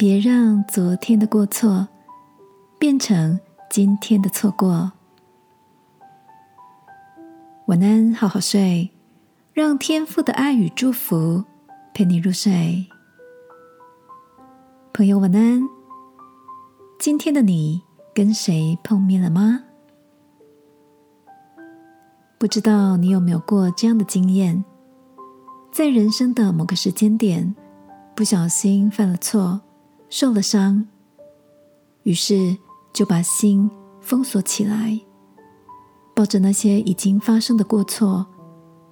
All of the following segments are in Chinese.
别让昨天的过错变成今天的错过。晚安，好好睡，让天父的爱与祝福陪你入睡。朋友，晚安。今天的你跟谁碰面了吗？不知道你有没有过这样的经验，在人生的某个时间点，不小心犯了错，受了伤，于是就把心封锁起来。抱着那些已经发生的过错，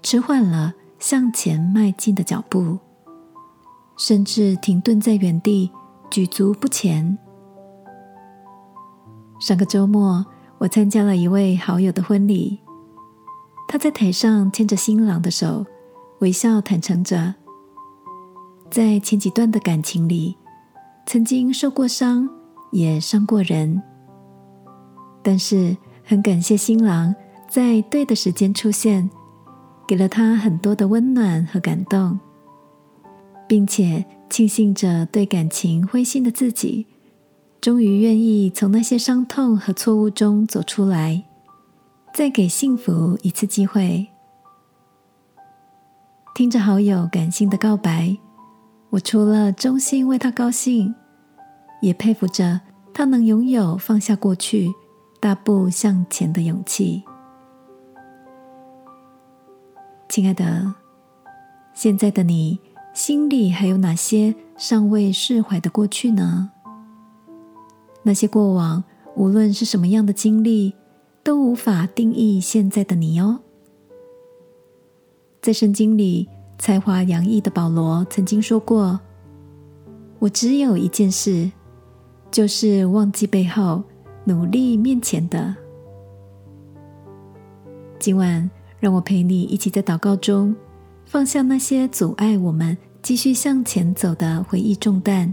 迟缓了向前迈进的脚步，甚至停顿在原地，举足不前。上个周末，我参加了一位好友的婚礼，他在台上牵着新郎的手，微笑坦诚着，在前几段的感情里，曾经受过伤，也伤过人，但是。很感谢新郎在对的时间出现，给了他很多的温暖和感动，并且庆幸着对感情灰心的自己，终于愿意从那些伤痛和错误中走出来，再给幸福一次机会。听着好友感性的告白，我除了衷心为他高兴，也佩服着他能拥有放下过去。大步向前的勇气，亲爱的，现在的你心里还有哪些尚未释怀的过去呢？那些过往，无论是什么样的经历，都无法定义现在的你哦。在圣经里，才华洋溢的保罗曾经说过：“我只有一件事，就是忘记背后。”努力面前的，今晚让我陪你一起在祷告中放下那些阻碍我们继续向前走的回忆重担，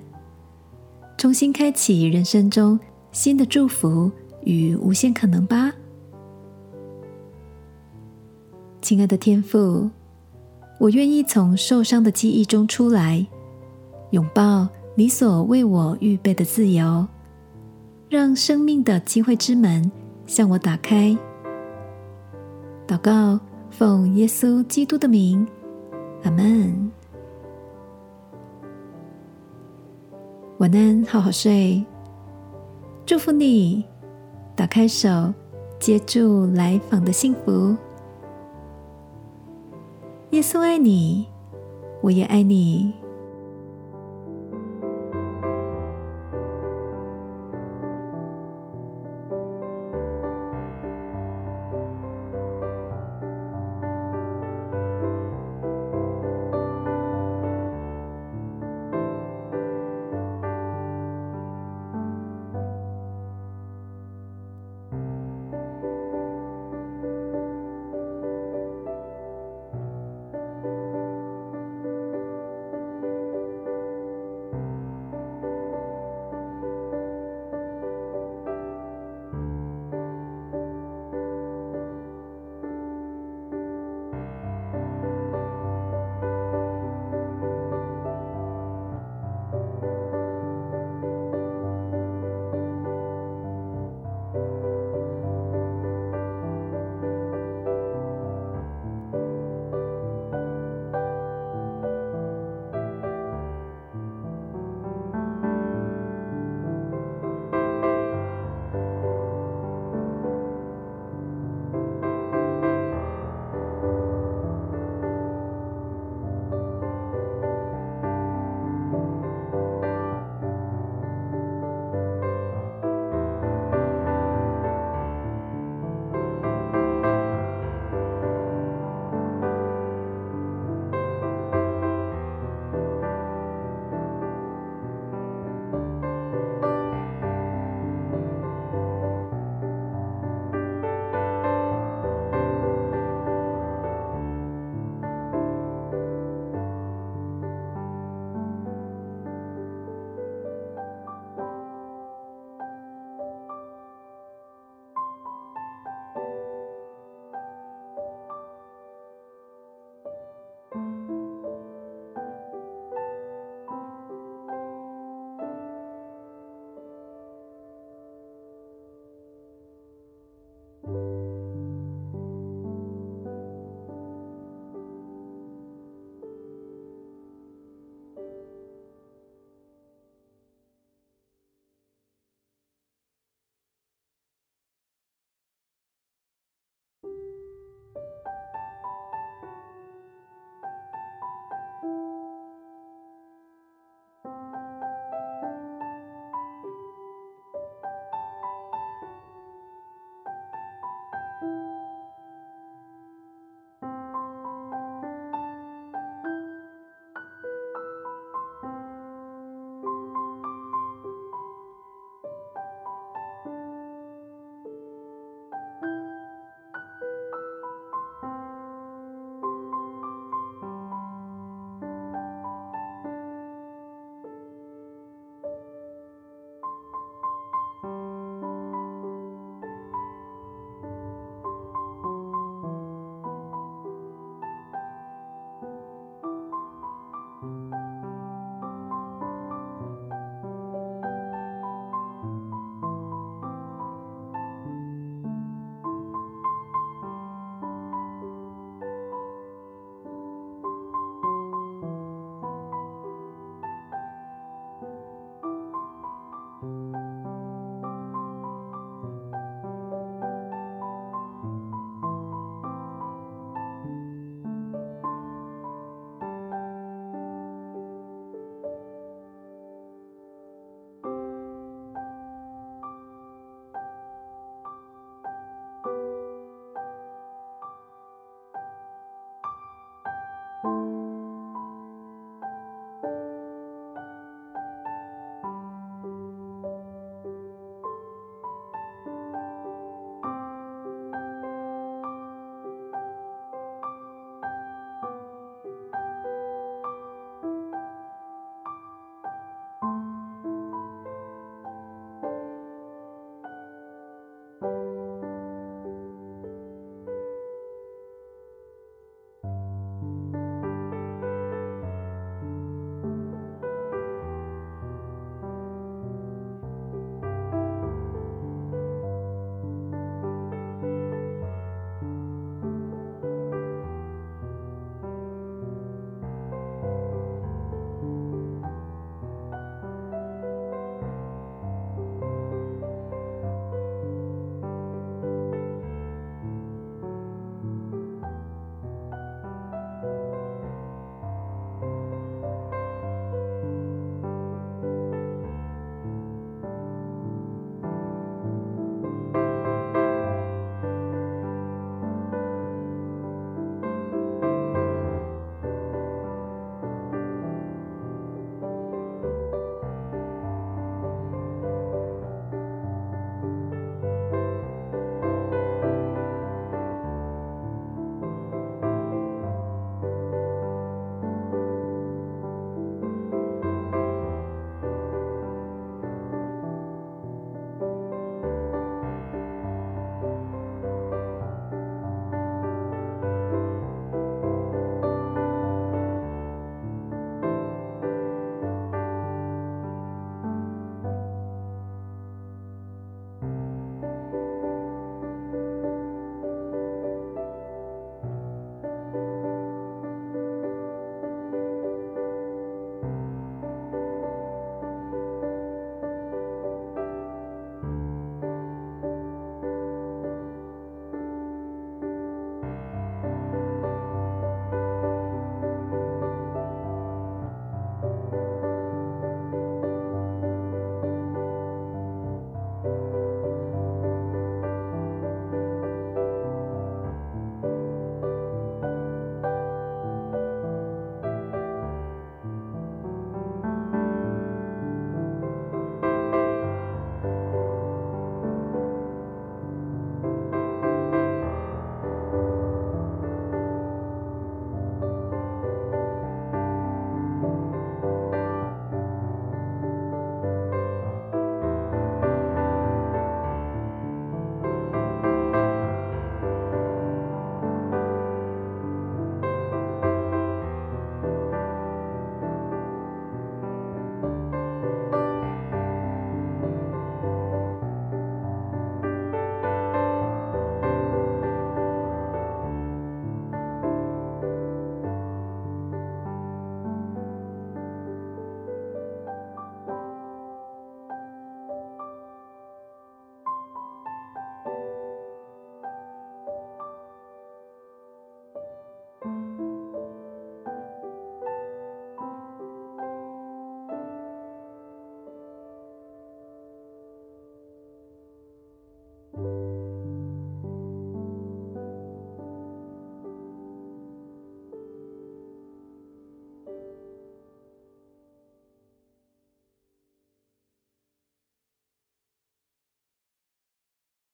重新开启人生中新的祝福与无限可能吧，亲爱的天父，我愿意从受伤的记忆中出来，拥抱你所为我预备的自由。让生命的机会之门向我打开。祷告，奉耶稣基督的名，阿门。晚安，好好睡。祝福你，打开手，接住来访的幸福。耶稣爱你，我也爱你。